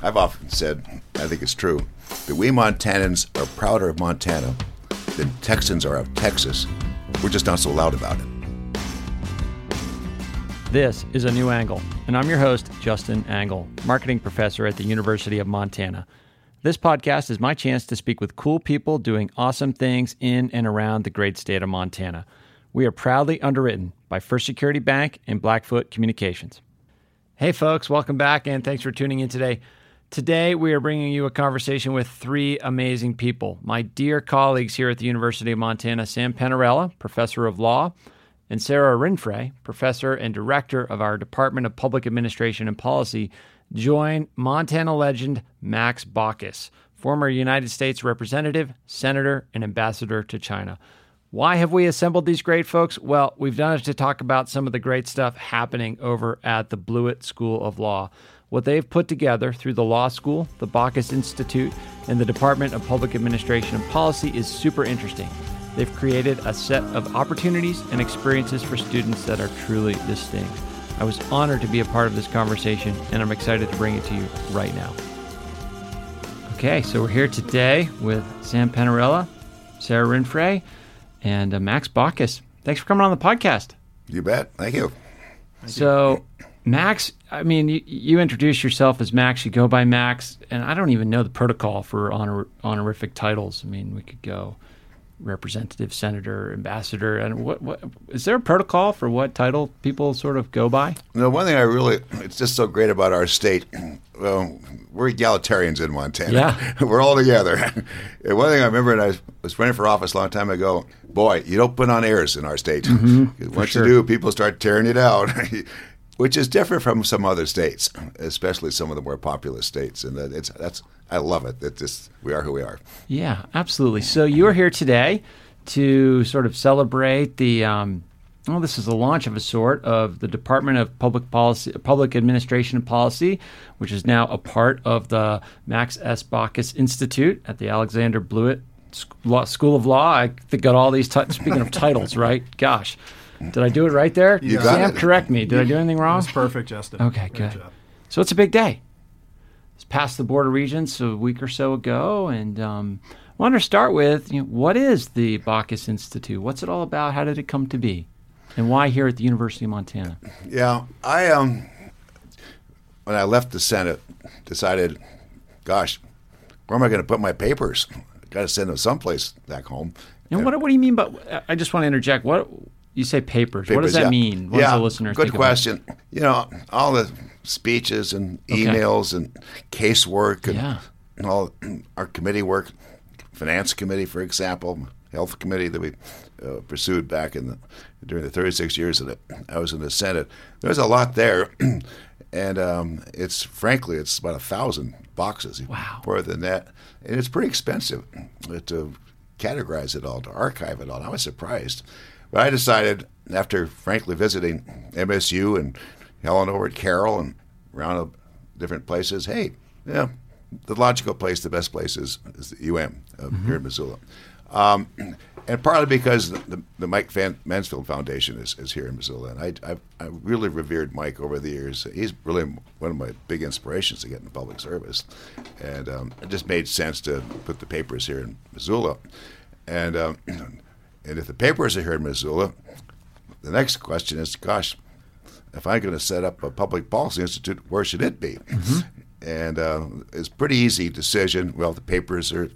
I've often said, I think it's true, that we Montanans are prouder of Montana than Texans are of Texas. We're just not so loud about it. This is A New Angle, and I'm your host, Justin Angle, marketing professor at the University of Montana. This podcast is my chance to speak with cool people doing awesome things in and around the great state of Montana. We are proudly underwritten by First Security Bank and Blackfoot Communications. Hey, folks, welcome back, and thanks for tuning in today. Today, we are bringing you a conversation with three amazing people. My dear colleagues here at the University of Montana, Sam Panarella, professor of law, and Sara Rinfret, professor and director of our Department of Public Administration and Policy, join Montana legend Max Baucus, former United States representative, senator, and ambassador to China. Why have we assembled these great folks? Well, we've done it to talk about some of the great stuff happening over at the Blewett School of Law. What they've put together through the law school, the Baucus Institute, and the Department of Public Administration and Policy is super interesting. They've created a set of opportunities and experiences for students that are truly distinct. I was honored to be a part of this conversation, and I'm excited to bring it to you right now. Okay, so we're here today with Sam Panarella, Sara Rinfret, and uh, Max Baucus. Thanks for coming on the podcast. You bet. Thank you. So, Max, I mean, you, you introduce yourself as Max. You go by Max, and I don't even know the protocol for honor, honorific titles. I mean, we could go representative, senator, ambassador, and what, what is there a protocol for what title people sort of go by? You know, one thing I really, it's just so great about our state. Well, we're egalitarians in Montana. Yeah. we're all together. And one thing I remember, and I was running for office a long time ago. Boy, you don't put on airs in our state. Mm-hmm. Once sure. you do, people start tearing you down. Which is different from some other states, especially some of the more populous states, and that it's that's I love it. That just we are who we are. Yeah, absolutely. So you're here today to sort of celebrate the. Um, well, this is the launch of a sort of the Department of Public Policy, Public Administration and Policy, which is now a part of the Max S. Baucus Institute at the Alexander Blewett School of Law. I think got all these. T- speaking of titles, right? Gosh, did I do it right there? You got Sam, it. correct me. Did I do anything wrong? That's perfect, Justin. Okay, Great good. job. So it's a big day. It's past the border regions a week or so ago, and um, I wanted to start with you know, what is the Baucus Institute? What's it all about? How did it come to be, and why here at the University of Montana? Yeah, I um, when I left the Senate, decided, gosh, where am I going to put my papers? Got to send them someplace back home. And what, what do you mean? But I just want to interject. What you say papers? what does that yeah. mean? What yeah, does the listeners good think about? question. You know, all the speeches and Okay. emails and casework and Yeah. all our committee work, finance committee, for example, health committee that we uh, pursued back in the during the 36 years that I was in the Senate. There's a lot there, and um, it's frankly it's about a thousand boxes. Wow. More than that, and it's pretty expensive to categorize it all, to archive it all. I was surprised. But I decided, after frankly visiting MSU and Helena over at Carroll and around different places, hey, yeah, the logical place, the best place is, is the UM uh, here in Missoula. Um, and partly because the, the, the Mike Van Mansfield Foundation is, is here in Missoula. And I, I, I really revered Mike over the years. He's really one of my big inspirations to get into public service. And um, it just made sense to put the papers here in Missoula. And, um, and if the papers are here in Missoula, the next question is, gosh, if I'm going to set up a public policy institute, where should it be? And uh, it's a pretty easy decision. Well, the papers are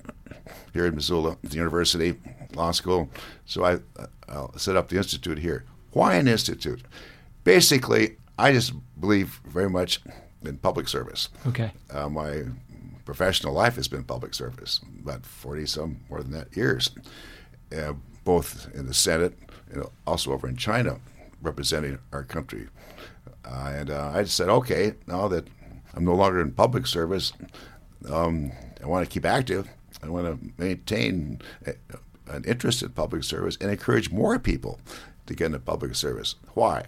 here in Missoula, the university, law school. So I, I'll set up the institute here. Why an institute? Basically, I just believe very much in public service. Okay. Uh, my professional life has been public service, about 40 some, more than that, years, uh, both in the Senate and also over in China, representing our country. Uh, and uh, I said, okay, now that I'm no longer in public service, um, I want to keep active. I want to maintain a, an interest in public service and encourage more people to get into public service. Why?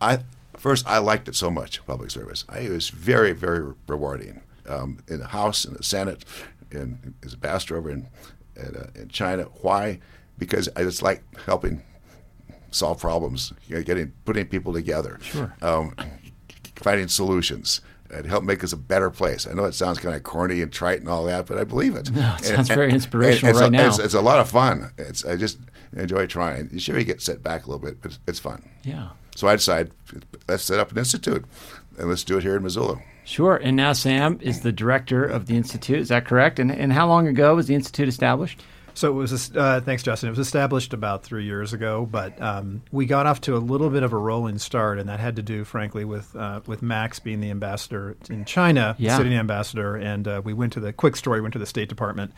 I first I liked it so much, public service. I, it was very, very rewarding. Um, in the House, in the Senate, and as a pastor over in in, uh, in China. Why? Because I just like helping solve problems, you know, getting putting people together, Sure. um, finding solutions. and help make us a better place. I know it sounds kind of corny and trite and all that, but I believe it. No, it sounds and, very inspirational it's right a, now. It's, it's, a lot of fun. It's I just enjoy trying. You sure you get set back a little bit, but it's, it's fun. Yeah. So I decided let's set up an institute and let's do it here in Missoula. Sure. And now Sam is the director of the institute. Is that correct? And and how long ago was the institute established? So it was, uh, thanks, Justin. It was established about three years ago, but um, we got off to a little bit of a rolling start, and that had to do, frankly, with uh, with Max being the ambassador in China, Yeah. sitting ambassador, and uh, we went to the quick story. Went to the State Department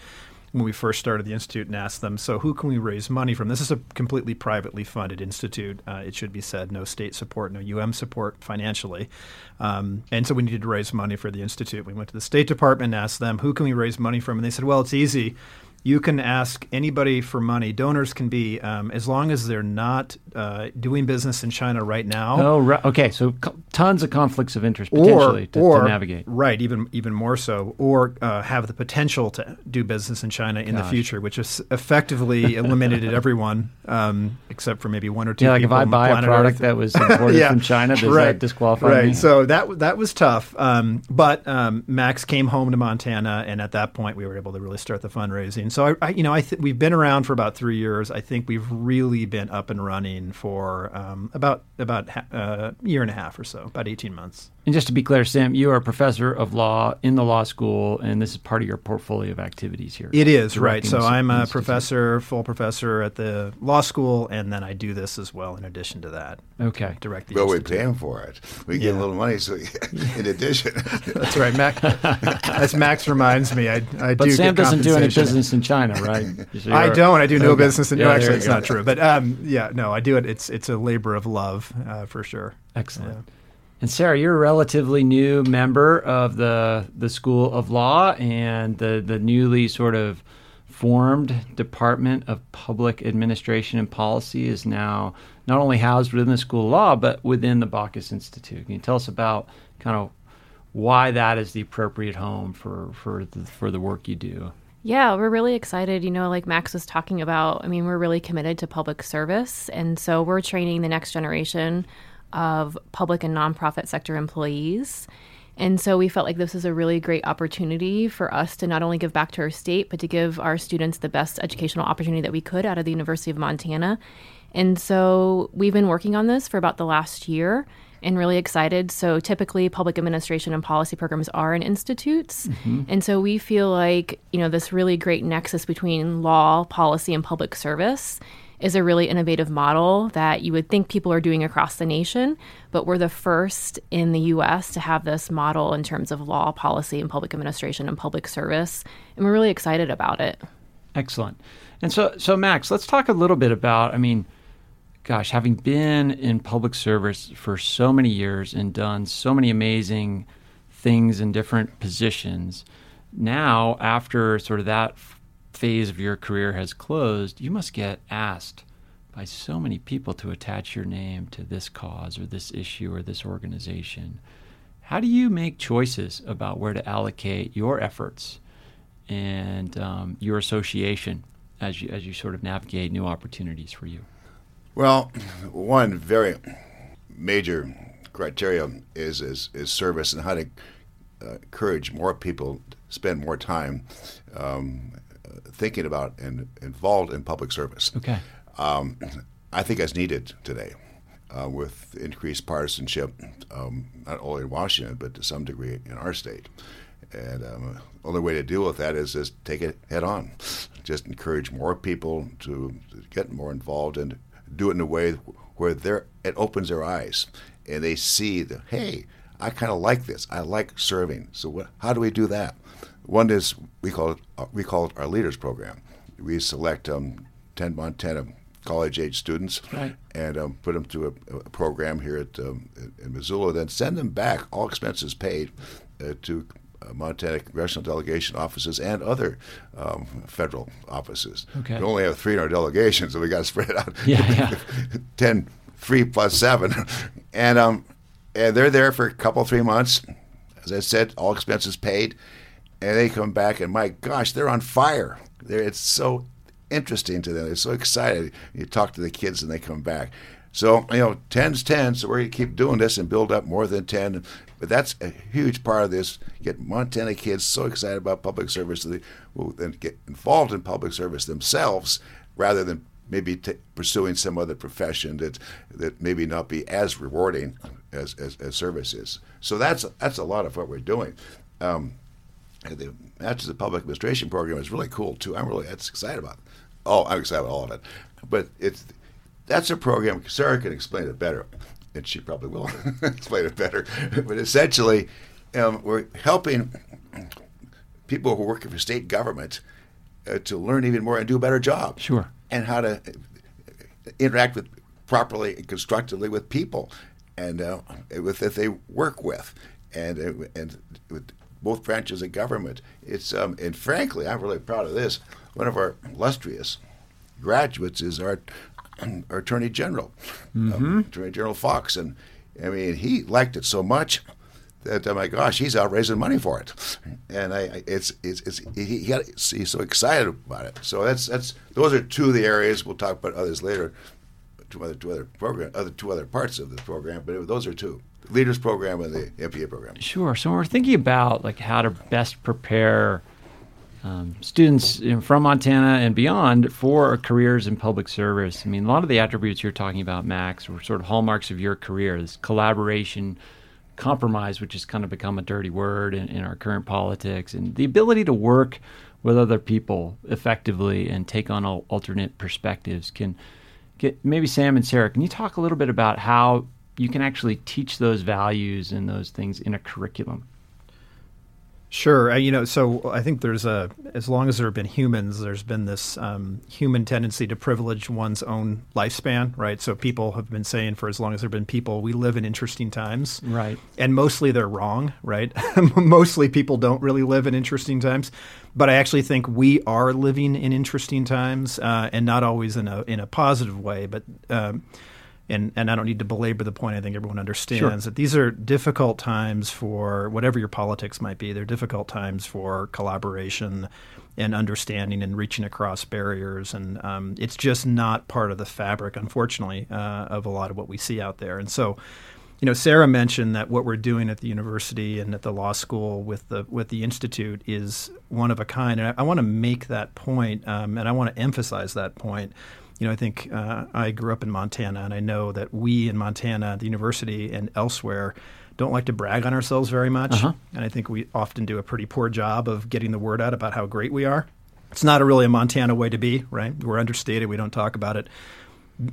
when we first started the institute and asked them, "So who can we raise money from?" This is a completely privately funded institute. Uh, it should be said, no state support, no UM support financially, um, and so we needed to raise money for the institute. We went to the State Department and asked them, "Who can we raise money from?" And they said, "Well, it's easy." You can ask anybody for money. Donors can be um, as long as they're not uh, doing business in China right now. Oh, right. Okay. So co- tons of conflicts of interest Or, potentially to, or to navigate. right, even even more so, or uh, have the potential to do business in China in the future, which has effectively eliminated everyone um, except for maybe one or two. Yeah, like if I buy a product Earth. that was imported Yeah. from China, does right. that disqualify right. me? So that that was tough. Um, but um, Max came home to Montana, and at that point, we were able to really start the fundraising. So I, I you know, I th- we've been around for about three years. I think we've really been up and running for um, about about ha- uh, a year and a half or so, about eighteen months. And just to be clear, Sam, you are a professor of law in the law school, and this is part of your portfolio of activities here. It is right. So I'm a institute. professor, full professor at the law school, and then I do this as well. In addition to that, Okay. direct the But we institute. pay him for it. We get a little money, so in addition. That's right, Max. as Max reminds me, I, I But do. Sam get doesn't do any business in China, right? So I don't. I do no Okay. business. In, Yeah, no, actually, it's go. not true. But um, yeah, no, I do it. It's it's a labor of love uh, for sure. Excellent. Yeah. And Sara, you're a relatively new member of the the School of Law and the the newly sort of formed Department of Public Administration and Policy is now not only housed within the School of Law but within the Baucus Institute. Can you tell us about kind of why that is the appropriate home for for the, for the work you do? Yeah, we're really excited. You know, like Max was talking about, I mean, we're really committed to public service. And so we're training the next generation of public and nonprofit sector employees. And so we felt like this was a really great opportunity for us to not only give back to our state, but to give our students the best educational opportunity that we could out of the University of Montana. And so we've been working on this for about the last year and really excited. So typically public administration and policy programs are in institutes. Mm-hmm. And so we feel like, you know, this really great nexus between law, policy and public service is a really innovative model that you would think people are doing across the nation, but we're the first in the US to have this model in terms of law, policy and public administration and public service. And we're really excited about it. Excellent. And so, so Max, let's talk a little bit about. I mean, gosh, having been in public service for so many years and done so many amazing things in different positions, now after sort of that phase of your career has closed, you must get asked by so many people to attach your name to this cause or this issue or this organization. How do you make choices about where to allocate your efforts? and um, your association as you as you sort of navigate new opportunities for you. Well, one very major criteria is is, is service and how to uh, encourage more people to spend more time um, thinking about and involved in public service. Okay. Um, I think that's needed today uh, with increased partisanship, um, not only in Washington but to some degree in our state. And um, the only way to deal with that is just take it head on. Just encourage more people to, get more involved and do it in a way where they're, it opens their eyes and they see that, hey, I kind of like this. I like serving. So what, how do we do that? One is we call it uh, we call it our leaders program. We select um, ten Montana college age students Right. and um, put them through a, a program here at um, in, Missoula. Then send them back, all expenses paid, uh, to uh, Montana congressional delegation offices and other um, federal offices. Okay. We only have three in our delegation, so we got to spread it out. Yeah, yeah. 10, three plus seven. And, um, and they're there for a couple, three months. As I said, all expenses paid. And they come back, and my gosh, they're on fire. They're, it's so interesting to them. They're so excited. You talk to the kids, and they come back. So, you know, 10's 10, so we're going to keep doing this and build up more than 10 But that's a huge part of this. Get Montana kids so excited about public service that they will then get involved in public service themselves rather than maybe t- pursuing some other profession that that maybe not be as rewarding as, as, as service is. So that's that's a lot of what we're doing. Um, the Masters of Public Administration program is really cool too. I'm really that's excited about. It. Oh, I'm excited about all of it. But it's that's a program. Sara can explain it better, and she probably will explain it better. But essentially, um, we're helping people who are working for state government uh, to learn even more and do a better job. Sure. And how to interact with properly and constructively with people, and uh, with that they work with, and uh, and with both branches of government. It's um, and frankly, I'm really proud of this. One of our illustrious graduates is our our Attorney General, um, mm-hmm. um, Attorney General Fox, and I mean he liked it so much that oh my gosh, he's out raising money for it, and I, it's it's, it's he, he got, he's so excited about it. So that's that's those are two of the areas. We'll talk about others later. Two other two other program, other two other parts of the program, but it, those are two leaders program and the MPA program. Sure. So we're thinking about like how to best prepare um, students from Montana and beyond for careers in public service. I mean, a lot of the attributes you're talking about, Max, were sort of hallmarks of your career: this collaboration, compromise, which has kind of become a dirty word in, in our current politics, and the ability to work with other people effectively and take on alternate perspectives can get maybe Sam and Sara. Can you talk a little bit about how you can actually teach those values and those things in a curriculum? Sure. Uh, you know, so I think there's a, as long as there have been humans, there's been this um, human tendency to privilege one's own lifespan, right? So people have been saying for as long as there have been people, we live in interesting times. Right. And mostly they're wrong, right? mostly people don't really live in interesting times. But I actually think we are living in interesting times uh, and not always in a, in a positive way. But, um, and and I don't need to belabor the point. I think everyone understands sure. that these are difficult times for whatever your politics might be. They're difficult times for collaboration and understanding and reaching across barriers. And um, it's just not part of the fabric, unfortunately, uh, of a lot of what we see out there. And so. You know, Sara mentioned that what we're doing at the university and at the law school with the with the institute is one of a kind, and I, I want to make that point, um, and I want to emphasize that point you know, I think uh, I grew up in Montana, and I know that we in Montana, the university, and elsewhere, don't like to brag on ourselves very much. Uh-huh. And I think we often do a pretty poor job of getting the word out about how great we are. It's not a really a Montana way to be, right? We're understated. We don't talk about it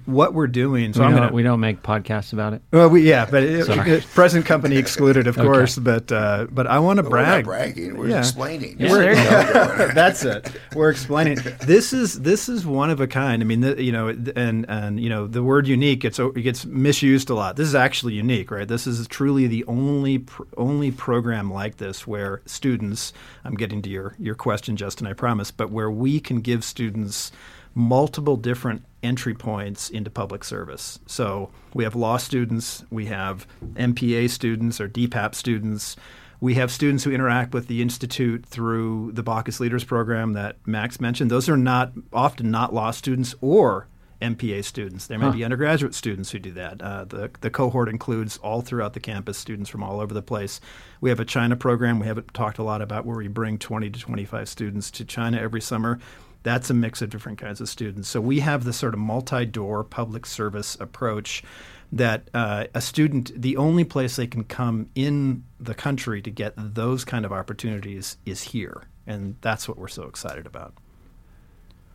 what we're doing. So we, don't, gonna, we don't make podcasts about it. Well, we yeah, but it, present company excluded, of okay. course. But uh, but I want to brag. We're bragging. We're yeah. explaining. Yeah, we're, that's it. We're explaining. This is this is one of a kind. I mean, the, you know, and and you know, the word unique gets it gets misused a lot. This is actually unique, right? This is truly the only pr- only program like this where students. I'm getting to your your question, Justin. I promise. But where we can give students multiple different entry points into public service. So we have law students, we have MPA students or DPAP students. We have students who interact with the institute through the Baucus Leaders Program that Max mentioned. Those are not often not law students or MPA students. There may huh. be undergraduate students who do that. Uh, the, the cohort includes all throughout the campus students from all over the place. We have a China program we haven't talked a lot about where we bring 20 to 25 students to China every summer. That's a mix of different kinds of students. So we have this sort of multi-door public service approach that uh, a student, the only place they can come in the country to get those kind of opportunities is here, and that's what we're so excited about.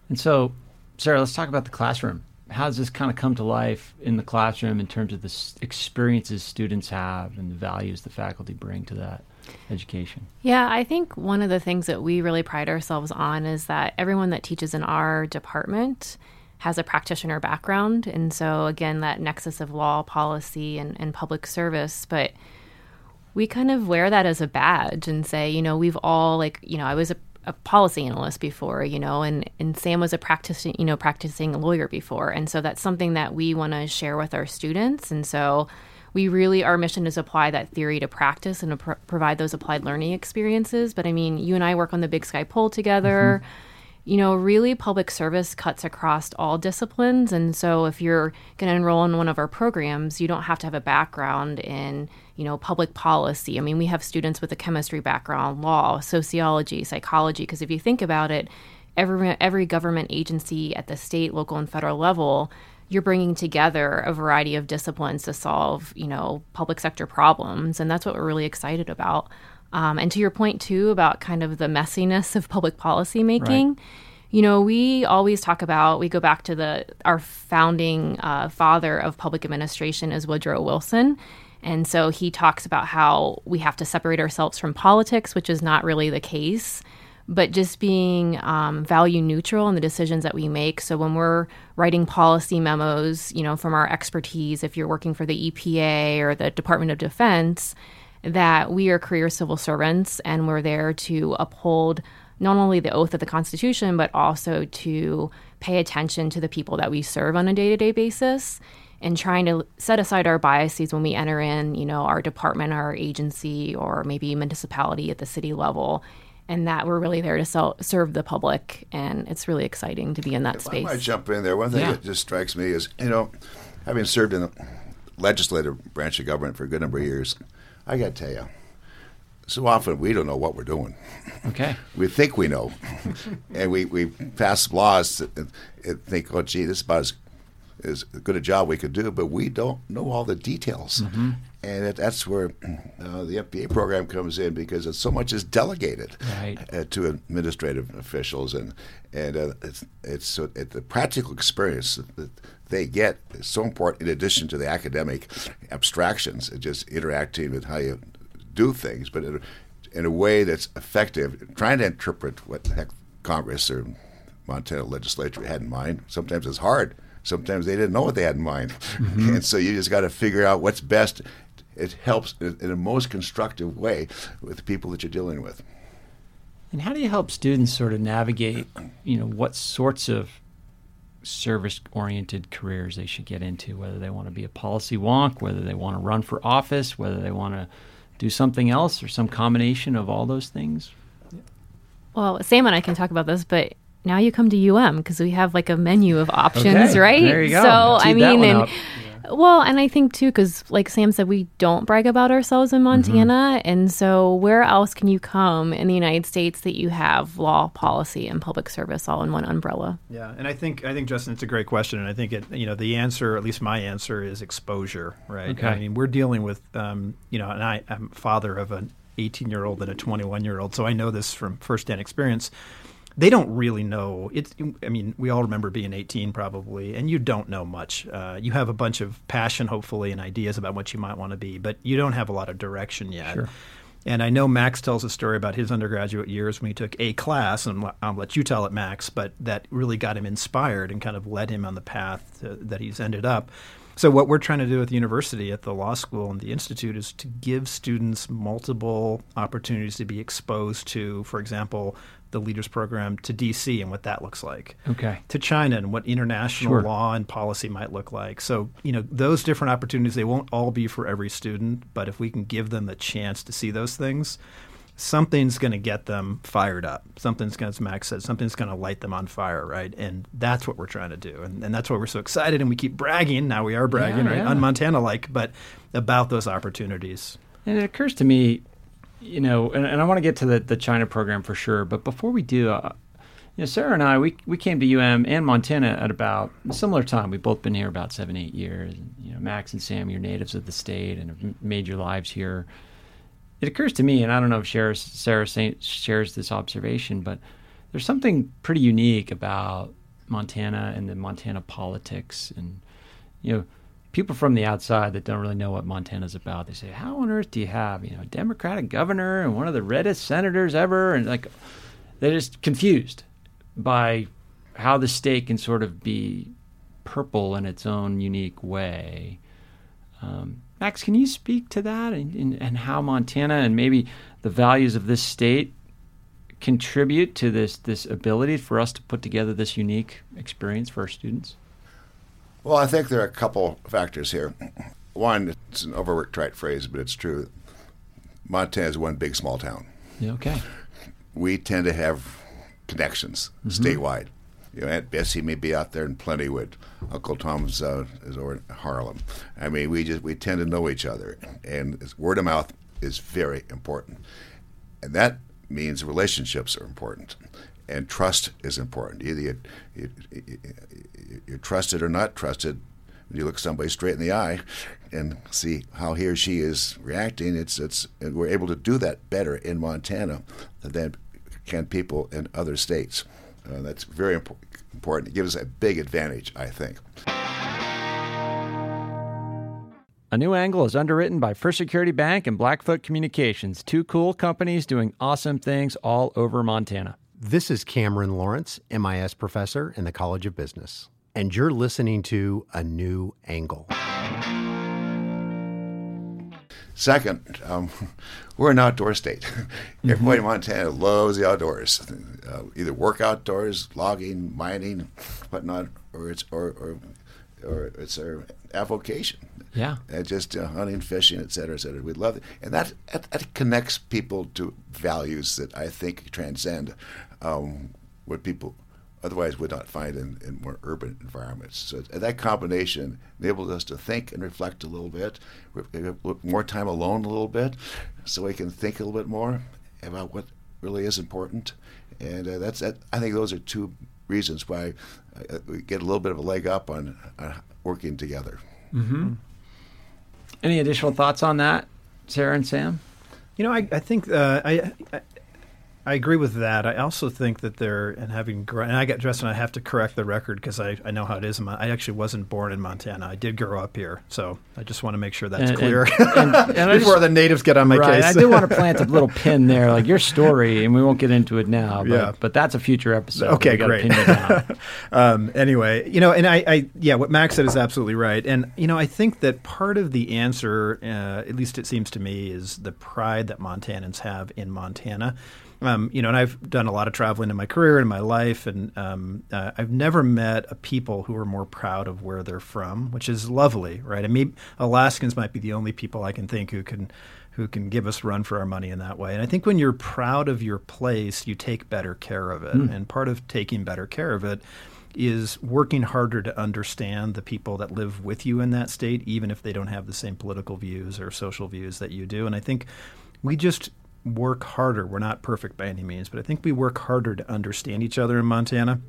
And so, Sara, let's talk about the classroom. How does this kind of come to life in the classroom in terms of the experiences students have and the values the faculty bring to that? education? Yeah, I think one of the things that we really pride ourselves on is that everyone that teaches in our department has a practitioner background. And so, again, that nexus of law, policy, and, and public service. But we kind of wear that as a badge and say, you know, we've all, like, you know, I was a, a policy analyst before, you know, and, and Sam was a practicing, you know, practicing lawyer before. And so that's something that we want to share with our students. And so, we really our mission is apply that theory to practice and to pr- provide those applied learning experiences. But I mean, you and I work on the Big Sky Poll together. Mm-hmm. You know, really public service cuts across all disciplines. And so if you're going to enroll in one of our programs, you don't have to have a background in, you know, public policy. I mean, we have students with a chemistry background, law, sociology, psychology, because if you think about it, every every government agency at the state, local and federal level you're bringing together a variety of disciplines to solve, you know, public sector problems, and that's what we're really excited about. Um, and to your point too about kind of the messiness of public policy making. Right. You know, we always talk about. We go back to the our founding uh, father of public administration is Woodrow Wilson, and so he talks about how we have to separate ourselves from politics, which is not really the case but just being um, value neutral in the decisions that we make. So when we're writing policy memos, you know, from our expertise, if you're working for the EPA or the Department of Defense, that we are career civil servants and we're there to uphold not only the oath of the Constitution, but also to pay attention to the people that we serve on a day to day basis and trying to set aside our biases when we enter in, you know, our department, our agency, or maybe municipality at the city level. And that we're really there to sell, serve the public, and it's really exciting to be in that if space. I might jump in there. One thing yeah. that just strikes me is, you know, having served in the legislative branch of government for a good number of years, I got to tell you, so often we don't know what we're doing. Okay. we think we know. and we, we pass laws and, and think, oh, gee, this is about as, as good a job we could do, but we don't know all the details. Mm-hmm. And it, that's where uh, the MPA program comes in because it's, so much is delegated right. uh, to administrative officials, and and uh, it's, it's so, it, the practical experience that they get is so important. In addition to the academic abstractions, just interacting with how you do things, but in a, in a way that's effective, trying to interpret what the heck Congress or Montana legislature had in mind. Sometimes it's hard. Sometimes they didn't know what they had in mind, mm-hmm. and so you just got to figure out what's best it helps in a most constructive way with the people that you're dealing with. And how do you help students sort of navigate, you know, what sorts of service-oriented careers they should get into, whether they want to be a policy wonk, whether they want to run for office, whether they want to do something else or some combination of all those things? Well, Sam and I can talk about this, but now you come to UM because we have like a menu of options, okay. right? There you go. So I mean, and well, and I think too, because like Sam said, we don't brag about ourselves in Montana. Mm-hmm. And so, where else can you come in the United States that you have law, policy, and public service all in one umbrella? Yeah, and I think I think Justin, it's a great question, and I think it you know the answer, at least my answer, is exposure. Right. Okay. I mean, we're dealing with um, you know, and I, I'm father of an 18 year old and a 21 year old, so I know this from firsthand experience they don't really know. It's. I mean, we all remember being 18 probably, and you don't know much. Uh, you have a bunch of passion, hopefully, and ideas about what you might want to be, but you don't have a lot of direction yet. Sure. And I know Max tells a story about his undergraduate years when he took a class, and I'll let you tell it, Max, but that really got him inspired and kind of led him on the path to, that he's ended up. So, what we're trying to do at the university, at the law school, and the institute is to give students multiple opportunities to be exposed to, for example, the Leaders Program to DC and what that looks like. Okay. To China and what international sure. law and policy might look like. So, you know, those different opportunities, they won't all be for every student, but if we can give them the chance to see those things, something's going to get them fired up. Something's going to, as Max said, something's going to light them on fire, right? And that's what we're trying to do. And, and that's why we're so excited and we keep bragging. Now we are bragging, yeah, right? Yeah. Un-Montana like, but about those opportunities. And it occurs to me, you know, and, and I want to get to the, the China program for sure. But before we do, uh, you know, Sara and I, we, we came to UM and Montana at about a similar time. We've both been here about seven, eight years. And, you know, Max and Sam, you're natives of the state and have made your lives here. It occurs to me, and I don't know if Sara, Sara shares this observation, but there's something pretty unique about Montana and the Montana politics. And, you know, people from the outside that don't really know what Montana's about, they say, "How on earth do you have you know a Democratic governor and one of the reddest senators ever?" And like they're just confused by how the state can sort of be purple in its own unique way. Um, Max, can you speak to that and, and, and how Montana and maybe the values of this state contribute to this this ability for us to put together this unique experience for our students? Well, I think there are a couple factors here. One, it's an overworked trite phrase, but it's true. Montana is one big small town. Yeah, okay. We tend to have connections statewide. You know, Aunt Bessie may be out there in Plentywood. Uncle Tom's uh, is over in Harlem. I mean, we just we tend to know each other, and word of mouth is very important, and that means relationships are important, and trust is important. Either you, you, you, you're trusted or not trusted. When you look somebody straight in the eye and see how he or she is reacting, it's it's we're able to do that better in Montana than can people in other states. Uh, that's very impor- important. It gives us a big advantage, I think. A New Angle is underwritten by First Security Bank and Blackfoot Communications, two cool companies doing awesome things all over Montana. This is Cameron Lawrence, MIS professor in the College of Business, and you're listening to A New Angle. Second, um, we're an outdoor state. Everybody in Montana loves the outdoors. Uh, either work outdoors, logging, mining, whatnot, or it's or or, or it's our avocation. Yeah. and just uh, hunting, fishing, et cetera, et cetera. We love it, and that, that that connects people to values that I think transcend um, what people otherwise would not find in, in more urban environments. So that combination enables us to think and reflect a little bit, more time alone a little bit, so we can think a little bit more about what really is important. And uh, that's that, I think those are two reasons why uh, we get a little bit of a leg up on uh, working together. Any additional thoughts on that, Sara and Sam? You know, I, I think uh, I, I I agree with that. I also think that they're and having grown. And I got dressed, and I have to correct the record because I, I know how it is. I actually wasn't born in Montana. I did grow up here, so I just want to make sure that's And- clear and- and- before just- the natives get on my right. case. I do want to plant a little pin there, like your story, and we won't get into it now. But, Yeah. but that's a future episode. Okay, great. Um, anyway, you know, and I, I, yeah, what Max said is absolutely right. And, you know, I think that part of the answer, uh, at least it seems to me, is the pride that Montanans have in Montana. Um, you know, and I've done a lot of traveling in my career and in my life, and um, uh, I've never met a people who are more proud of where they're from, which is lovely, right? I mean, Alaskans might be the only people I can think who can who can give us run for our money in that way. And I think when you're proud of your place, you take better care of it. And part of taking better care of it is working harder to understand the people that live with you in that state, even if they don't have the same political views or social views that you do. And I think we just work harder. We're not perfect by any means, but I think we work harder to understand each other in Montana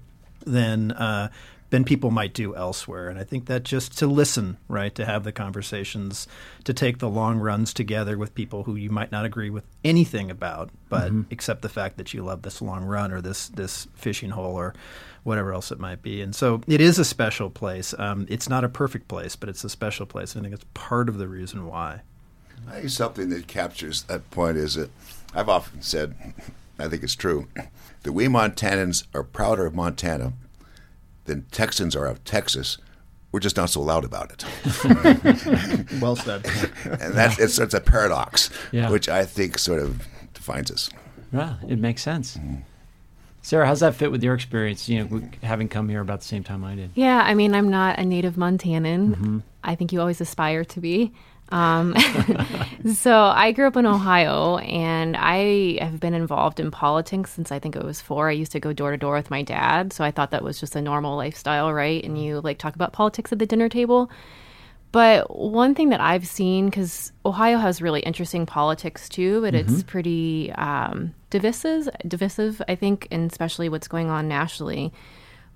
than uh, than people might do elsewhere. And I think that just to listen, right, to have the conversations, to take the long runs together with people who you might not agree with anything about, but except the fact that you love this long run or this this fishing hole or whatever else it might be. And so it is a special place. Um, it's not a perfect place, but it's a special place. And I think it's part of the reason why. I think something that captures that point is that I've often said, I think it's true, that we Montanans are prouder of Montana than Texans are of Texas. We're just not so loud about it. Well said. and that's it's, it's a paradox, Yeah. which I think sort of defines us. Yeah, it makes sense. Mm-hmm. Sara, how's that fit with your experience? You know, having come here about the same time I did. Yeah, I mean, I'm not a native Montanan. Mm-hmm. I think you always aspire to be. Um, so I grew up in Ohio, and I have been involved in politics since I think it was four. I used to go door to door with my dad, so I thought that was just a normal lifestyle, right? And you like talk about politics at the dinner table. But one thing that I've seen, because Ohio has really interesting politics too, but it's pretty um, divisive, divisive, I think, and especially what's going on nationally.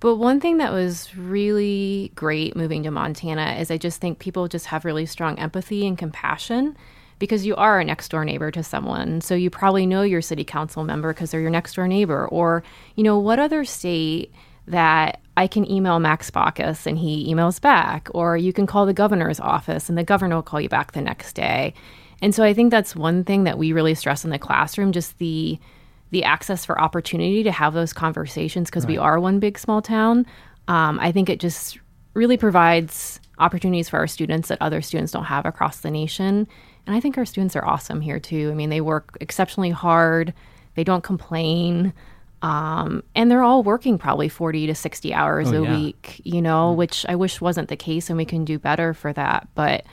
But one thing that was really great moving to Montana is I just think people just have really strong empathy and compassion because you are a next door neighbor to someone. So you probably know your city council member because they're your next door neighbor. Or, you know, what other state that I can email Max Baucus and he emails back, or you can call the governor's office and the governor will call you back the next day. And so I think that's one thing that we really stress in the classroom, just the the access for opportunity to have those conversations because we are one big small town. Um, I think it just really provides opportunities for our students that other students don't have across the nation. And I think our students are awesome here too. I mean, they work exceptionally hard. They don't complain. Um, and they're all working probably 40 to 60 hours Oh, a yeah. week, you know, which I wish wasn't the case and we can do better for that. But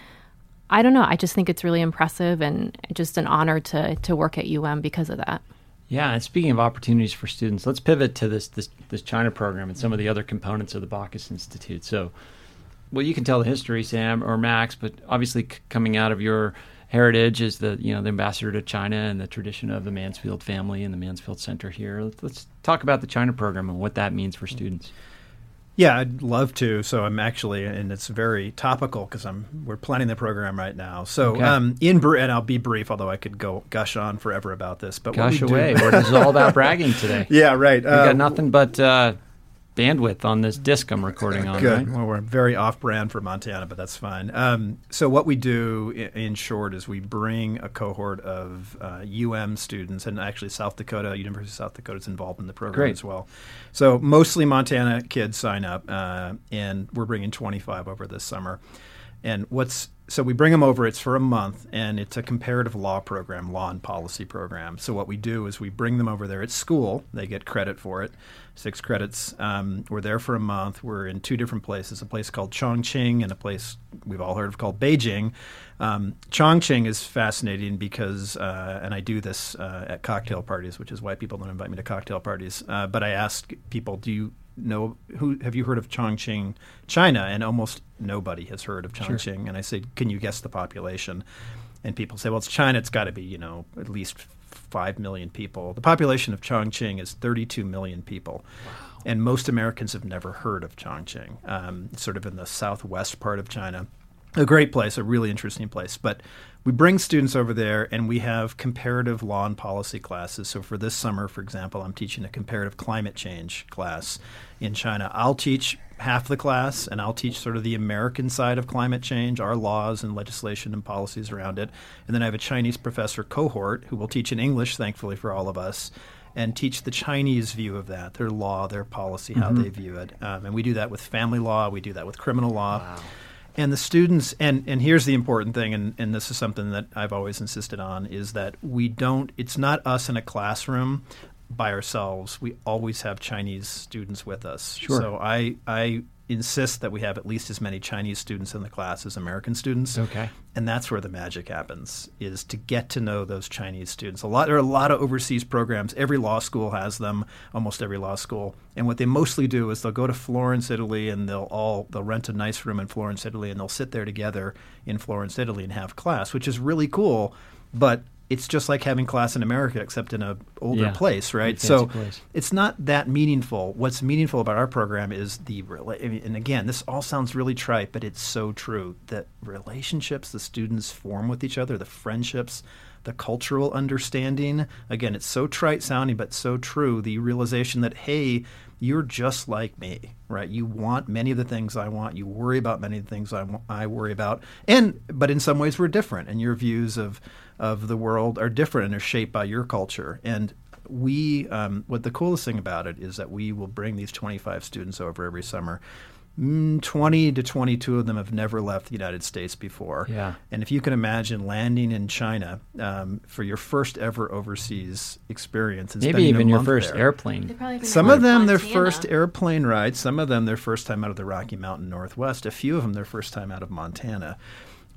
I don't know. I just think it's really impressive and just an honor to, to work at UM because of that. Yeah, and speaking of opportunities for students, let's pivot to this this, this China program and some of the other components of the Baucus Institute. So, well, you can tell the history, Sam or Max, but obviously c- coming out of your heritage is the you know the ambassador to China and the tradition of the Mansfield family and the Mansfield Center here. Let's, let's talk about the China program and what that means for students. Yeah, I'd love to. So I'm actually, and it's very topical because I'm we're planning the program right now. So Okay. um, in br- and I'll be brief, although I could go gush on forever about this. But Gosh we do- away, We're- this is all about bragging today. yeah, right. We Uh, got nothing but uh, bandwidth on this disc I'm recording on. Good. Right? Well, we're very off-brand for Montana, but that's fine. Um, so what we do, in short, is we bring a cohort of uh, UM students, and actually South Dakota, University of South Dakota is involved in the program Great. as well. So mostly Montana kids sign up, uh, and we're bringing 25 over this summer. And what's so we bring them over. It's for a month, and it's a comparative law program, law and policy program. So what we do is we bring them over there at school. They get credit for it, six credits. Um, we're there for a month. We're in two different places: a place called Chongqing and a place we've all heard of called Beijing. Um, Chongqing is fascinating because, uh, and I do this uh, at cocktail parties, which is why people don't invite me to cocktail parties. Uh, but I ask people, "Do you know who have you heard of Chongqing, China? And almost nobody has heard of Chongqing. And I say, can you guess the population? And people say, well, it's China. It's got to be you know at least five million people. The population of Chongqing is 32 million people. And most Americans have never heard of Chongqing. Um, sort of in the southwest part of China a great place, a really interesting place. But we bring students over there and we have comparative law and policy classes. So for this summer, for example, I'm teaching a comparative climate change class in China. I'll teach half the class and I'll teach sort of the American side of climate change, our laws and legislation and policies around it. And then I have a Chinese professor cohort who will teach in English, thankfully for all of us and teach the Chinese view of that, their law, their policy, how they view it. Um, and we do that with family law, we do that with criminal law. And the students, and, and here's the important thing, and, and this is something that I've always insisted on, is that we don't, it's not us in a classroom by ourselves. We always have Chinese students with us. Sure. So I, I insist that we have at least as many Chinese students in the class as American students. Okay. and that's where the magic happens is to get to know those chinese students. A lot there are a lot of overseas programs. Every law school has them almost every law school. And what they mostly do is they'll go to florence italy and they'll all they'll rent a nice room in florence italy and they'll sit there together in florence italy and have class which is really cool. But it's just like having class in america except in a older Yeah. place right so place. it's not that meaningful. What's meaningful about our program is the rela- I mean, and again, this all sounds really trite, but it's so true. The relationships the students form with each other, the friendships, the cultural understanding. Again, it's so trite sounding, but so true. The realization that hey, you're just like me, right? You want many of the things I want. You worry about many of the things I, I worry about, and but in some ways we're different, and your views of of the world are different and are shaped by your culture. And we, um, what the coolest thing about it is that we will bring these 25 students over every summer. Mm, 20 to 22 of them have never left the United States before. Yeah. And if you can imagine landing in China um, for your first ever overseas experience, and Maybe spending a even your first there. airplane. Some of them their first airplane ride. Some of them their first time out of the Rocky Mountain Northwest. A few of them their first time out of Montana,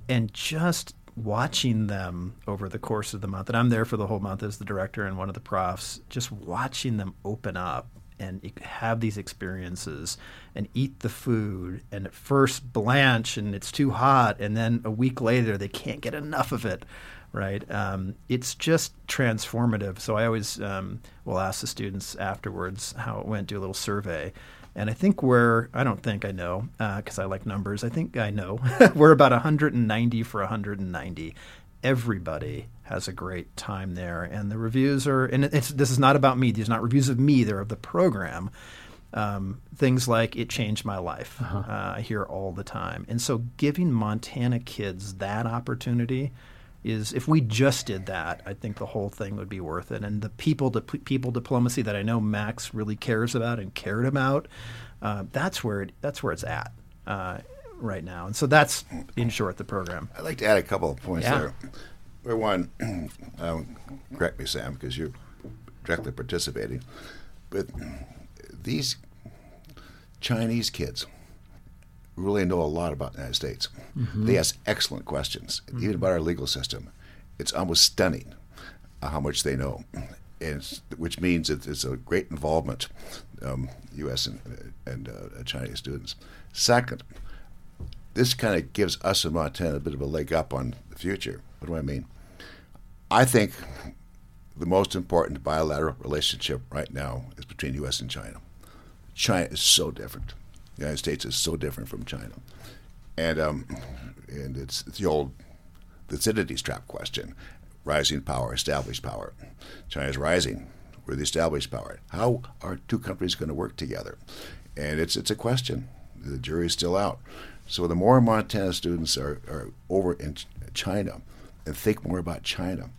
and just watching them over the course of the month. And I'm there for the whole month as the director and one of the profs. Just watching them open up and have these experiences and eat the food and at first blanch and it's too hot and then a week later they can't get enough of it right? Um, it's just transformative. So I always um, will ask the students afterwards how it went, do a little survey. And I think we're, I don't think I know, because I like numbers. I think I know. we're about 190 for 190. Everybody has a great time there. And the reviews are, and it's, this is not about me. These are not reviews of me, they're of the program. Um, things like it changed my life. uh I hear all the time. And so giving Montana kids that opportunity is if we just did that, I think the whole thing would be worth it. And the people to people diplomacy that I know Max really cares about and cared about, uh, that's where it, that's where it's at uh, right now. And so that's in short the program. I'd like to add a couple of points Yeah. there. For one, um, correct me, Sam, because you're directly participating. But these Chinese kids really know a lot about the United States. They ask excellent questions, even about our legal system. It's almost stunning uh, how much they know. and which means that it's a great involvement, um, U.S. and, and uh, Chinese students. Second, this kind of gives us in Montana a bit of a leg up on the future. What do I mean? I think the most important bilateral relationship right now is between U.S. and China. China is so different. The United States is so different from China, and um, and it's, the old Thucydides trap question: rising power, established power. China's rising. We're the established power. How are two countries going to work together? And it's it's a question. The jury's still out. So the more Montana students are, are over in China and think more about China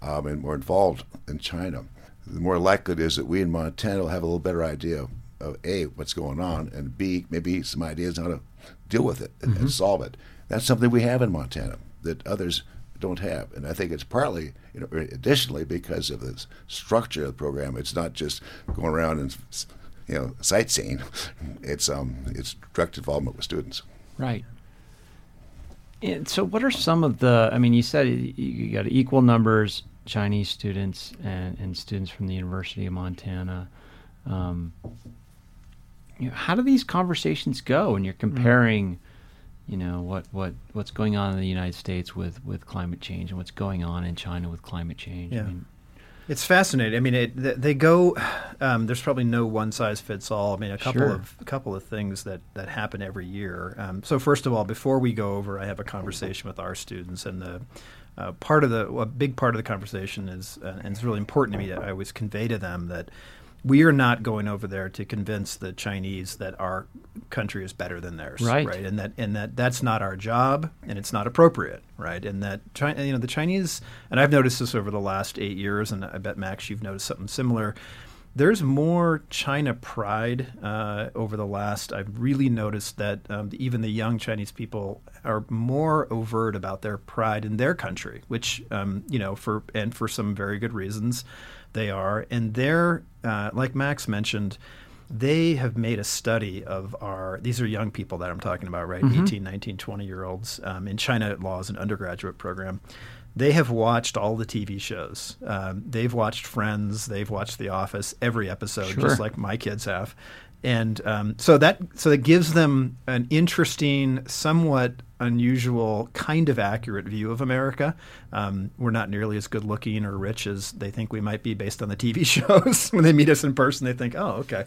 um, and more involved in China, the more likely it is that we in Montana will have a little better idea of A, what's going on, and B, maybe some ideas how to deal with it and, mm-hmm. and solve it. That's something we have in Montana that others don't have. And I think it's partly, you know, additionally, because of the structure of the program. It's not just going around and you know sightseeing. It's um it's direct involvement with students. Right. And so, what are some of the? I mean, you said you got equal numbers Chinese students and, and students from the University of Montana. Um, you know, how do these conversations go when you're mm-hmm. comparing, you know, what, what what's going on in the United States with, with climate change and what's going on in China with climate change? Yeah. I mean, it's fascinating. I mean, it, they go. Um, there's probably no one size fits all. I mean, a couple sure. of a couple of things that that happen every year. Um, so first of all, before we go over, I have a conversation with our students, and the uh, part of the a big part of the conversation is, uh, and it's really important to me that I always convey to them that we are not going over there to convince the Chinese that our country is better than theirs, right? Right, and that and that that's not our job, and it's not appropriate, right? And that China, you know, the Chinese, and I've noticed this over the last eight years, and I bet Max, you've noticed something similar. There's more China pride uh, over the last. I've really noticed that um, even the young Chinese people are more overt about their pride in their country, which um, you know, for and for some very good reasons they are. And they're, uh, like Max mentioned, they have made a study of our, these are young people that I'm talking about, right? Mm-hmm. 18, 19, 20 year olds um, in China Law as an undergraduate program. They have watched all the TV shows. Um, they've watched Friends. They've watched The Office, every episode, sure. just like my kids have and um, so that so that gives them an interesting, somewhat unusual, kind of accurate view of America. Um, we're not nearly as good looking or rich as they think we might be based on the TV shows. when they meet us in person, they think, "Oh, okay,"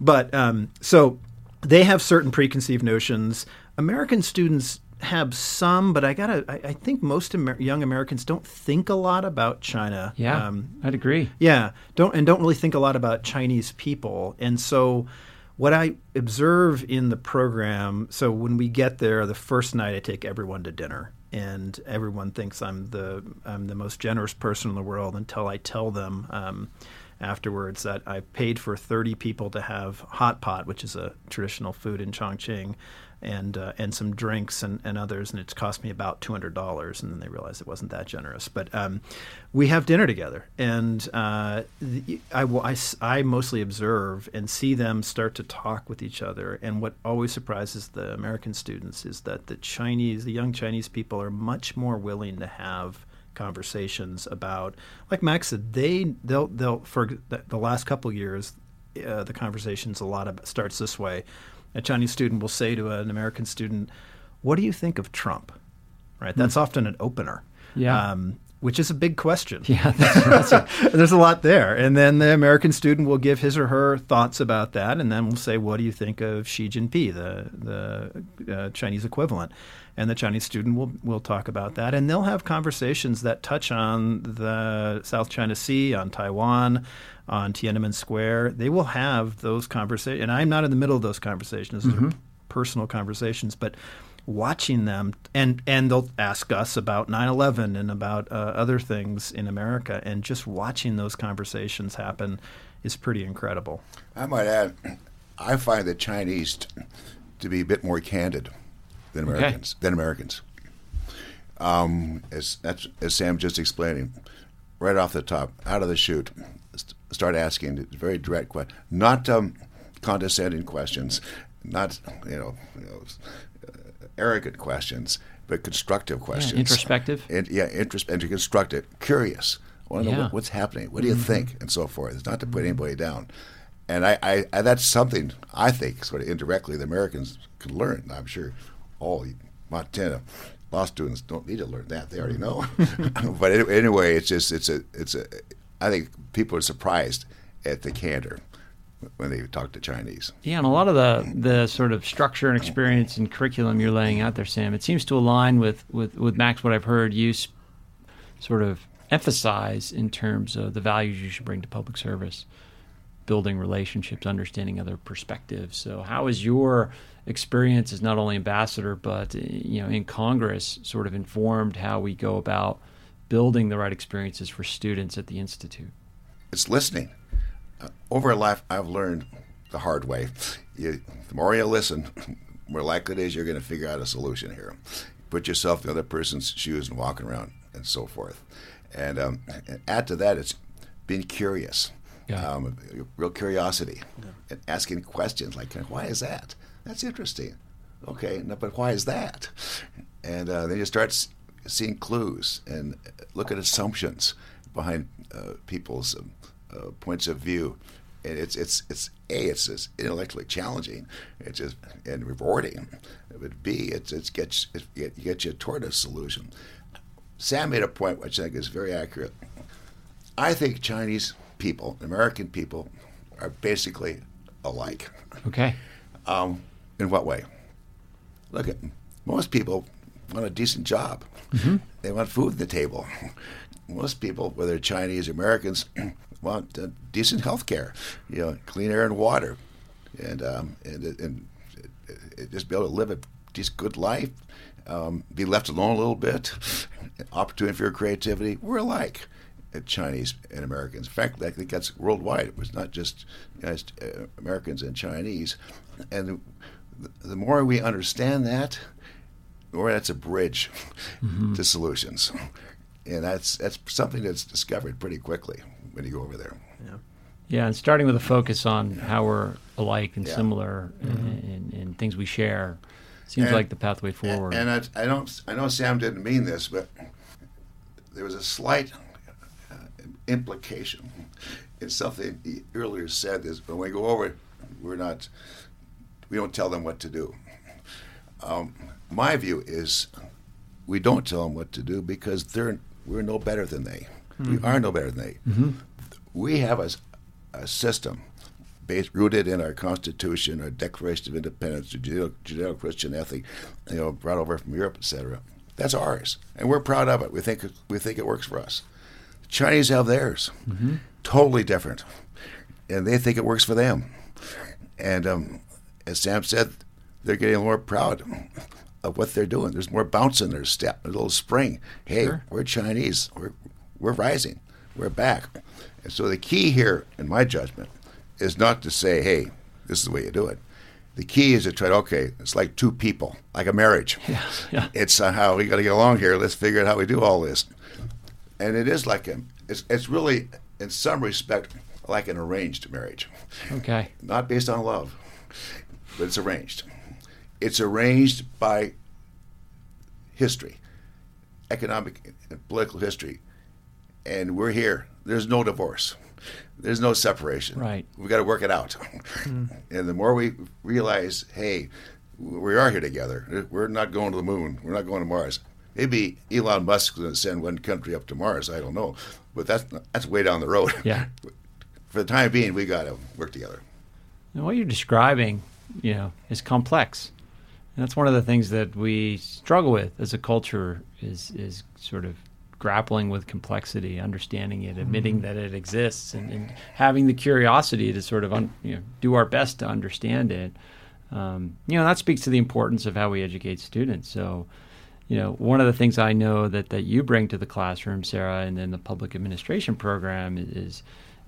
but um, so they have certain preconceived notions. American students have some, but I gotta. I, I think most Amer- young Americans don't think a lot about China. Yeah, um, I'd agree. Yeah, don't and don't really think a lot about Chinese people, and so what I observe in the program, so when we get there, the first night I take everyone to dinner, and everyone thinks I'm the I'm the most generous person in the world until I tell them um, afterwards that I paid for 30 people to have hot pot, which is a traditional food in Chongqing, and uh, and some drinks and, and others, and it's cost me about two hundred dollars. And then they realized it wasn't that generous. But um, we have dinner together, and uh, the, I, I, I mostly observe and see them start to talk with each other. And what always surprises the American students is that the Chinese, the young Chinese people, are much more willing to have conversations about, like Max said, they they'll they'll for the last couple years, uh, the conversations a lot of starts this way a Chinese student will say to an American student, "What do you think of Trump?" Right. That's mm. often an opener. Yeah. Um, which is a big question. Yeah, that's, that's there's a lot there. And then the American student will give his or her thoughts about that, and then we'll say, "What do you think of Xi Jinping, the the uh, Chinese equivalent?" And the Chinese student will will talk about that, and they'll have conversations that touch on the South China Sea, on Taiwan, on Tiananmen Square. They will have those conversations, and I'm not in the middle of those conversations. Those mm-hmm. are personal conversations, but watching them and and they'll ask us about 9/11 and about uh, other things in America and just watching those conversations happen is pretty incredible. I might add I find the Chinese to be a bit more candid than Americans okay. than Americans. Um, as, as Sam just explaining, right off the top, out of the chute, start asking very direct questions, not um, condescending questions, not you know, you know uh, arrogant questions, but constructive questions. Yeah, introspective. And, yeah, interest and constructive, curious. I want to know Yeah. what, what's happening. What do you think, and so forth. It's not to put anybody down. And I, I, I, that's something I think sort of indirectly the Americans could learn. I'm sure all Montana law students don't need to learn that; they already know. but anyway, it's just it's a it's a. I think people are surprised at the candor when they talk to Chinese. Yeah, and a lot of the the sort of structure and experience and curriculum you're laying out there, Sam, it seems to align with with, with Max what I've heard you s- sort of emphasize in terms of the values you should bring to public service, building relationships, understanding other perspectives. So, how is your experience as not only ambassador but uh, you know in Congress sort of informed how we go about building the right experiences for students at the institute? it's listening. Uh, over life, I've learned the hard way. You, the more you listen, the more likely it is you're going to figure out a solution here. Put yourself in the other person's shoes and walk around and so forth. And, um, and add to that, it's being curious, Yeah. um, real curiosity, and asking questions like, "Why is that? That's interesting." Okay, no, but why is that? And uh, then you start s- seeing clues and look at assumptions behind uh, people's um, uh, points of view. And it's it's it's a it's, it's intellectually challenging, it's just and rewarding. But b it's it's gets it, it gets you toward a solution. Sam made a point which I think is very accurate. I think Chinese people, American people, are basically alike. Okay. Um, in what way? Look at most people want a decent job. They want food at the table. Most people, whether Chinese or Americans, want uh, decent health care, you know, clean air and water, and um, and, and uh, just be able to live a decent, good life, um, be left alone a little bit, opportunity for your creativity. We're alike. uh, Chinese and Americans. In fact, I think that's worldwide. It was not just you know, uh, Americans and Chinese. And the, the more we understand that, the more that's a bridge to solutions. And that's that's something that's discovered pretty quickly when you go over there. Yeah, and starting with a focus on how we're alike and Yeah. similar in, in, in things we share seems And- like the pathway forward. And I, I don't I know Sam didn't mean this, but there was a slight uh, implication in something he earlier said. Is when we go over, we're not we don't tell them what to do. Um, my view is we don't tell them what to do because they're we're no better than they. We mm-hmm. are no better than they. Mm-hmm. We have a system based rooted in our Constitution, our Declaration of Independence, the Judeo- Judeo-Christian ethic, you know, brought over from Europe, etc. That's ours, and we're proud of it. We think we think it works for us. The Chinese have theirs, mm-hmm. totally different, and they think it works for them. And um, as Sam said, they're getting more proud of what they're doing. There's more bounce in their step, a little spring. Hey, Sure. we're Chinese. We're we're rising. We're back. And so the key here, in my judgment, is not to say, "Hey, this is the way you do it." The key is to try. to, Okay, it's like two people, like a marriage. yeah, yeah. It's uh, how we got to get along here. Let's figure out how we do all this. And it is like a. It's it's really, in some respect, like an arranged marriage Okay. not based on love, but it's arranged. It's arranged by history, economic and political history, and we're here. There's no divorce. There's no separation. Right. We've got to work it out. Hmm. And the more we realize, hey, we are here together. We're not going to the moon. We're not going to Mars. Maybe Elon Musk's going to send one country up to Mars. I don't know, but that's that's way down the road. Yeah. For the time being, we got to work together. And what you're describing, you know, is complex. And that's one of the things that we struggle with as a culture is is sort of grappling with complexity, understanding it, admitting that it exists, and, and having the curiosity to sort of un, you know do our best to understand it. Um, you know, that speaks to the importance of how we educate students. So, you know, one of the things I know that that you bring to the classroom, Sara, and then the public administration program is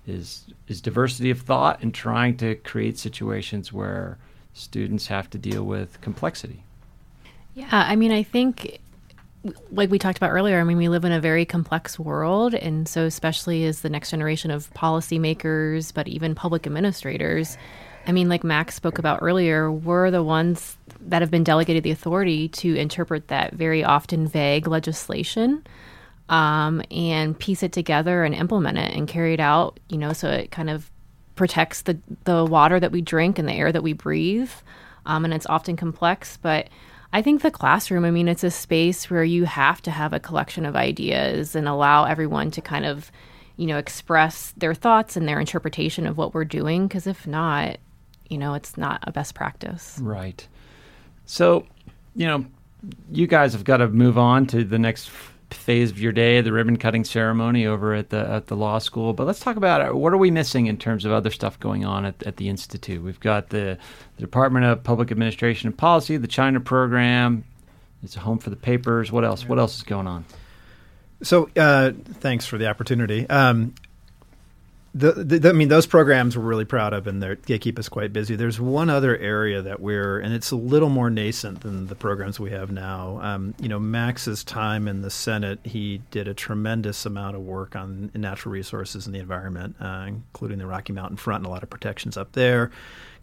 is is diversity of thought and trying to create situations where students have to deal with complexity. Yeah, I mean, I think, like we talked about earlier, I mean, we live in a very complex world. And so, especially as the next generation of policymakers, but even public administrators, I mean, like Max spoke about earlier, we're the ones that have been delegated the authority to interpret that very often vague legislation. um, and piece it together and implement it and carry it out, you know, so it kind of protects the, the water that we drink and the air that we breathe. Um, and it's often complex, but I think the classroom, I mean, it's a space where you have to have a collection of ideas and allow everyone to kind of, you know, express their thoughts and their interpretation of what we're doing. Because if not, you know, it's not a best practice. Right. So, you know, you guys have got to move on to the next phase of your day, the ribbon cutting ceremony over at the at the law school. But let's talk about uh, what are we missing in terms of other stuff going on at, at the institute. We've got the, the Department of Public Administration and Policy, the China program. It's a home for the papers. What else? What else is going on? So, uh, thanks for the opportunity. Um, the, the, I mean, those programs we're really proud of, and they keep us quite busy. There's one other area that we're, and it's a little more nascent than the programs we have now. Um, you know, Max's time in the Senate, he did a tremendous amount of work on natural resources and the environment, uh, including the Rocky Mountain Front and a lot of protections up there.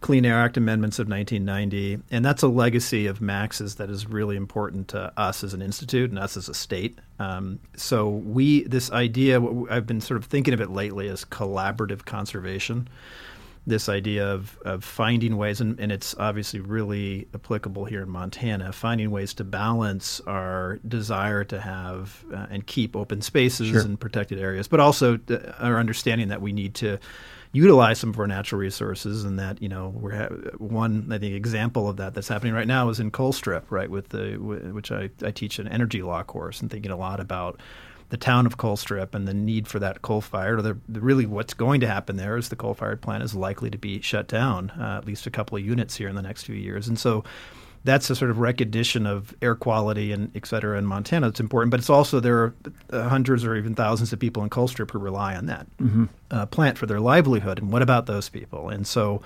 Clean Air Act amendments of 1990, and that's a legacy of Max's that is really important to us as an institute and us as a state. Um, so we, this idea, I've been sort of thinking of it lately as collaborative conservation. This idea of, of finding ways, and, and it's obviously really applicable here in Montana, finding ways to balance our desire to have uh, and keep open spaces Sure. and protected areas, but also uh, our understanding that we need to utilize some of our natural resources, and that you know we're ha- one I think example of that that's happening right now is in Colstrip, right? With the w- which I, I teach an energy law course and thinking a lot about the town of Colstrip and the need for that coal fired. Or the, really what's going to happen there is the coal fired plant is likely to be shut down, uh, at least a couple of units here in the next few years, and so that's a sort of recognition of air quality and et cetera in Montana. It's important, but it's also there are uh, hundreds or even thousands of people in Colstrip who rely on that Mm-hmm. uh, plant for their livelihood. And what about those people? And so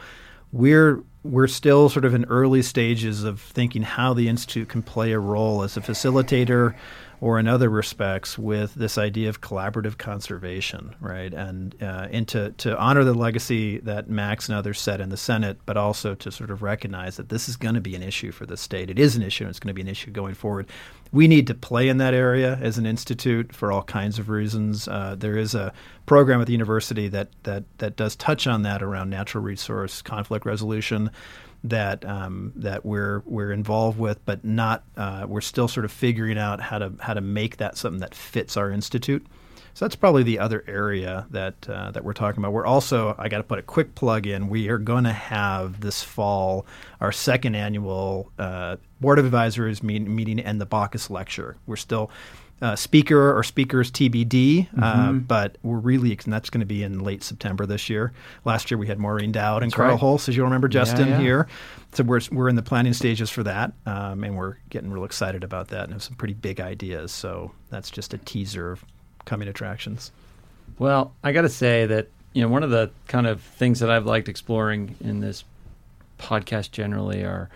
we're we're still sort of in early stages of thinking how the institute can play a role as a facilitator or in other respects with this idea of collaborative conservation, right? And uh, and to, to honor the legacy that Max and others set in the Senate, but also to sort of recognize that this is going to be an issue for the state. It is an issue, and it's going to be an issue going forward. We need to play in that area as an institute for all kinds of reasons. Uh, there is a program at the university that that that does touch on that around natural resource conflict resolution that um, that we're we're involved with, but not uh, we're still sort of figuring out how to how to make that something that fits our institute. So that's probably the other area that uh, that we're talking about. We're also I got to put a quick plug in. We are going to have this fall our second annual uh, board of advisors meet, meeting and the Baucus lecture. We're still uh, speaker or speakers TBD, uh, but we're really and that's going to be in late September this year. Last year we had Maureen Dowd and That's Carl right. As you'll remember, Justin yeah. here. So we're we're in the planning stages for that, um, and we're getting real excited about that and have some pretty big ideas. So that's just a teaser of coming attractions. Well, I got to say that you know one of the kind of things that I've liked exploring in this podcast generally are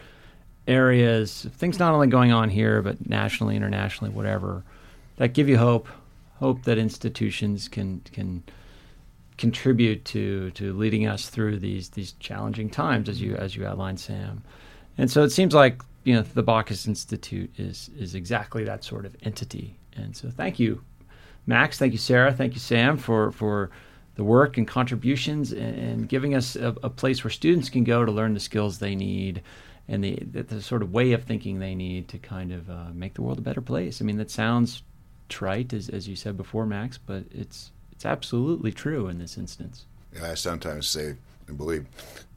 areas, things not only going on here but nationally, internationally, whatever, that give you hope. Hope that institutions can can contribute to to leading us through these these challenging times, as you as you outlined, Sam. And so it seems like you know the Baucus Institute is is exactly that sort of entity. And so thank you, Max. Thank you, Sara. Thank you, Sam, for for the work and contributions and, and giving us a, a place where students can go to learn the skills they need and the, the, the sort of way of thinking they need to kind of uh, make the world a better place. I mean, that sounds trite, as, as you said before, Max, but it's it's absolutely true in this instance. I sometimes say and believe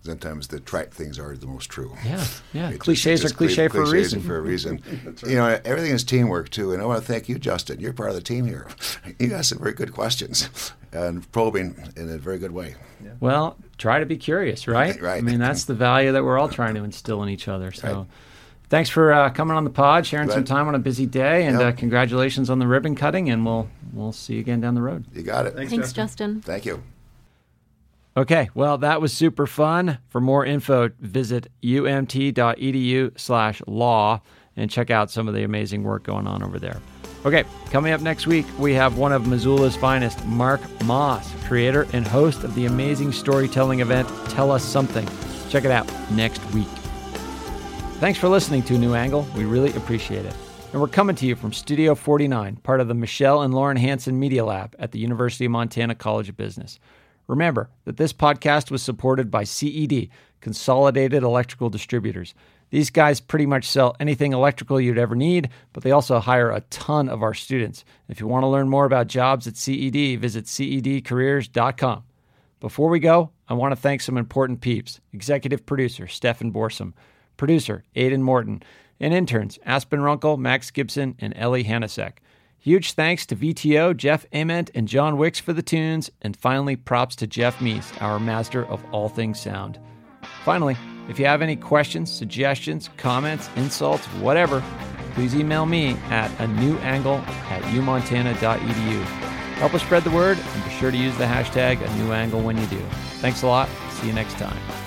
sometimes the trite things are the most true. Yeah, yeah. It cliches just are cliche cli- for a cliches reason. For a reason. You know, everything is teamwork too, and I want to thank you, Justin. You're part of the team here. You asked some very good questions and probing in a very good way. Well, try to be curious, right? Right. I mean, that's the value that we're all trying to instill in each other. So, Right. Thanks for uh, coming on the pod, sharing Glad- some time on a busy day, and Yeah. uh, congratulations on the ribbon cutting. And we'll we'll see you again down the road. You got it. Thanks, Justin. Thank you. Okay, well, that was super fun. For more info, visit umt.edu slash law and check out some of the amazing work going on over there. Okay, coming up next week, we have one of Missoula's finest, Marc Moss, creator and host of the amazing storytelling event Tell Us Something. Check it out next week. Thanks for listening to New Angle. We really appreciate it. And we're coming to you from Studio 49, part of the Michelle and Lauren Hanson Media Lab at the University of Montana College of Business. Remember that this podcast was supported by CED, Consolidated Electrical Distributors. These guys pretty much sell anything electrical you'd ever need, but they also hire a ton of our students. If you want to learn more about jobs at CED, visit cedcareers.com. Before we go, I want to thank some important peeps executive producer Stefan Borsum, producer Aidan Morton, and interns Aspen Runkle, Max Gibson, and Ellie Hanasek. Huge thanks to VTO, Jeff Ament, and John Wicks for the tunes, and finally, props to Jeff Meese, our master of all things sound. Finally, if you have any questions, suggestions, comments, insults, whatever, please email me at a new angle at umontana.edu. Help us spread the word and be sure to use the hashtag a new angle when you do. Thanks a lot. See you next time.